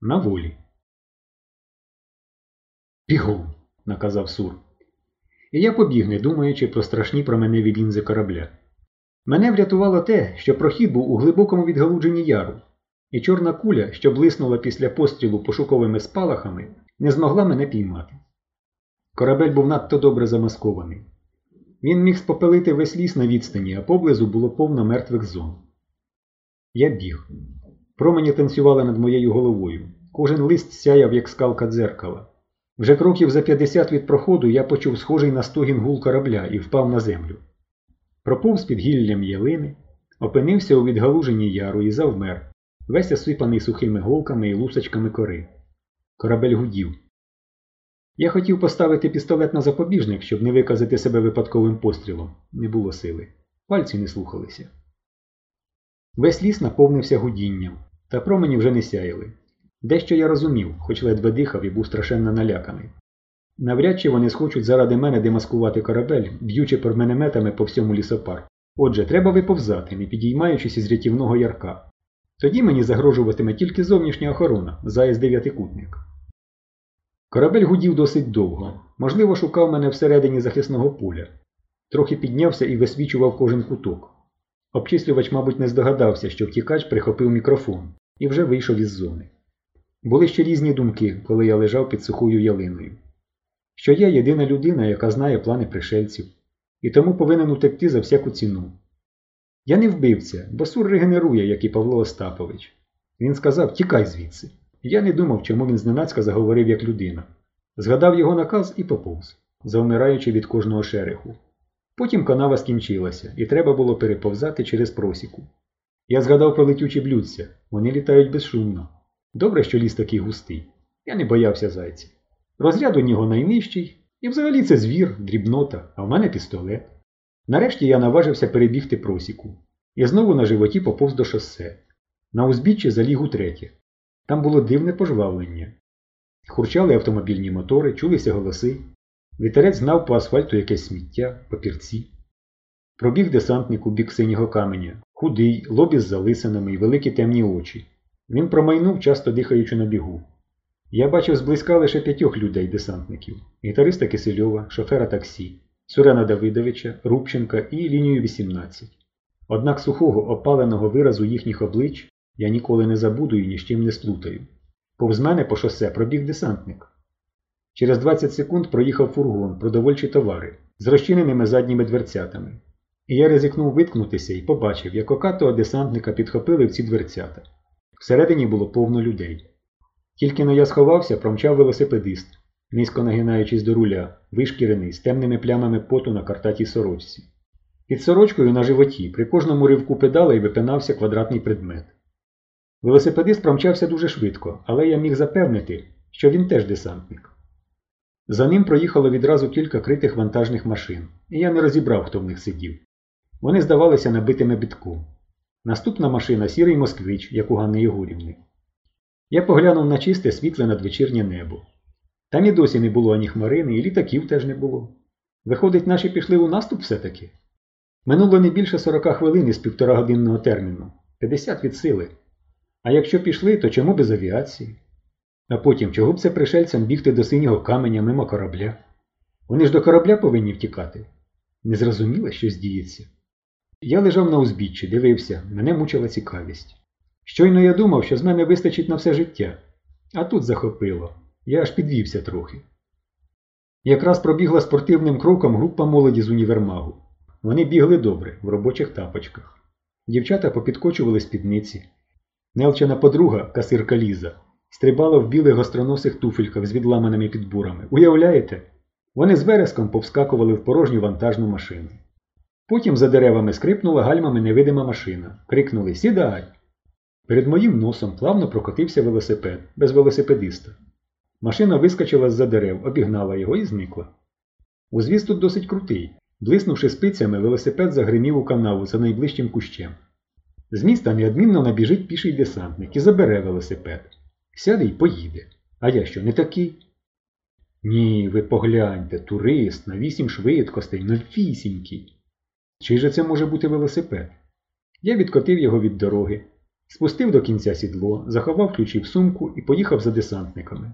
на волі. Бігом, наказав Сур. І я побіг, не думаючи про страшні променеві лінзи корабля. Мене врятувало те, що прохід був у глибокому відгалудженні яру, і чорна куля, що блиснула після пострілу пошуковими спалахами, не змогла мене піймати. Корабель був надто добре замаскований. Він міг спопелити весь ліс на відстані, а поблизу було повно мертвих зон. Я біг. Промені танцювали над моєю головою. Кожен лист сяяв, як скалка дзеркала. Вже кроків за 50 від проходу я почув схожий на стогін гул корабля і впав на землю. Проповз під гіллям ялини, опинився у відгалуженні яру і завмер, весь осипаний сухими голками і лусочками кори. Корабель гудів. Я хотів поставити пістолет на запобіжник, щоб не виказати себе випадковим пострілом. Не було сили. Пальці не слухалися. Весь ліс наповнився гудінням, та промені вже не сяяли. Дещо я розумів, хоч ледве дихав і був страшенно наляканий. Навряд чи вони схочуть заради мене демаскувати корабель, б'ючи перменеметами по всьому лісопарку. Отже, треба виповзати, не підіймаючись із рятівного ярка. Тоді мені загрожуватиме тільки зовнішня охорона, заяць дев'ятикутник. Корабель гудів досить довго, можливо, шукав мене всередині захисного поля. Трохи піднявся і висвічував кожен куток. Обчислювач, мабуть, не здогадався, що втікач прихопив мікрофон і вже вийшов із зони. Були ще різні думки, коли я лежав під сухою ялиною. Що я єдина людина, яка знає плани пришельців, і тому повинен утекти за всяку ціну. Я не вбивця, бо сур регенерує, як і Павло Остапович. Він сказав тікай звідси. Я не думав, чому він зненацька заговорив як людина. Згадав його наказ і поповз, завмираючи від кожного шереху. Потім канава скінчилася, і треба було переповзати через просіку. Я згадав про летючі блюдця, вони літають безшумно. Добре, що ліс такий густий. Я не боявся зайця. Розряд у нього найнижчий, і взагалі це звір, дрібнота, а в мене пістолет. Нарешті я наважився перебігти просіку. І знову на животі поповз до шосе. На узбіччі заліг утретє. Там було дивне пожвавлення. Хурчали автомобільні мотори, чулися голоси. Вітерець знав по асфальту якесь сміття, папірці. Пробіг десантник у бік синього каменя, худий, лоб із залисинами і великі темні очі. Він промайнув, часто дихаючи на бігу. Я бачив зблизька лише п'ятьох людей-десантників гітариста Кисельова, шофера таксі, Сурена Давидовича, Рубченка і лінію 18. Однак сухого опаленого виразу їхніх облич я ніколи не забуду і ні з чим не сплутаю. Повз мене по шосе пробіг десантник. Через 20 секунд проїхав фургон, продовольчі товари з розчиненими задніми дверцятами. Я ризикнув виткнутися і побачив, як окатого десантника підхопили в ці дверцята. Всередині було повно людей. Тільки но я сховався, промчав велосипедист, низько нагинаючись до руля, вишкірений, з темними плямами поту на картатій сорочці. Під сорочкою на животі при кожному ривку педалей випинався квадратний предмет. Велосипедист промчався дуже швидко, але я міг запевнити, що він теж десантник. За ним проїхало відразу кілька критих вантажних машин, і я не розібрав, хто в них сидів. Вони здавалися набитими бітком. Наступна машина сірий москвич, як у Ганни Єгорівни. Я поглянув на чисте світле надвечірнє небо. Там і досі не було ані хмарини, і літаків теж не було. Виходить, наші пішли у наступ все-таки. Минуло не більше 40 хвилин із півторагодинного терміну, 50 від сили. А якщо пішли, то чому без авіації? А потім, чого б це пришельцям бігти до синього каменя мимо корабля? Вони ж до корабля повинні втікати. Незрозуміло, що здіється. Я лежав на узбіччі, дивився, мене мучила цікавість. Щойно я думав, що з мене вистачить на все життя, а тут захопило. Я аж підвівся трохи. Якраз пробігла спортивним кроком група молоді з універмагу. Вони бігли добре, в робочих тапочках. Дівчата попідкочували спідниці. Нелчана подруга, касирка Ліза, стрибала в білих гостроносих туфельках з відламаними підбурами. Уявляєте? Вони з вереском повскакували в порожню вантажну машину. Потім за деревами скрипнула гальмами невидима машина. Крикнули Сідай! Перед моїм носом плавно прокотився велосипед, без велосипедиста. Машина вискочила з-за дерев, обігнала його і зникла. Узвіз тут досить крутий. Блиснувши спицями, велосипед загримів у канаву за найближчим кущем. З міста неодмінно набіжить піший десантник і забере велосипед. Сяде й поїде. А я що, не такий? Ні, ви погляньте, турист на вісім швидкостей, новісінький. Чий же це може бути велосипед? Я відкотив його від дороги. Спустив до кінця сідло, заховав ключі в сумку і поїхав за десантниками.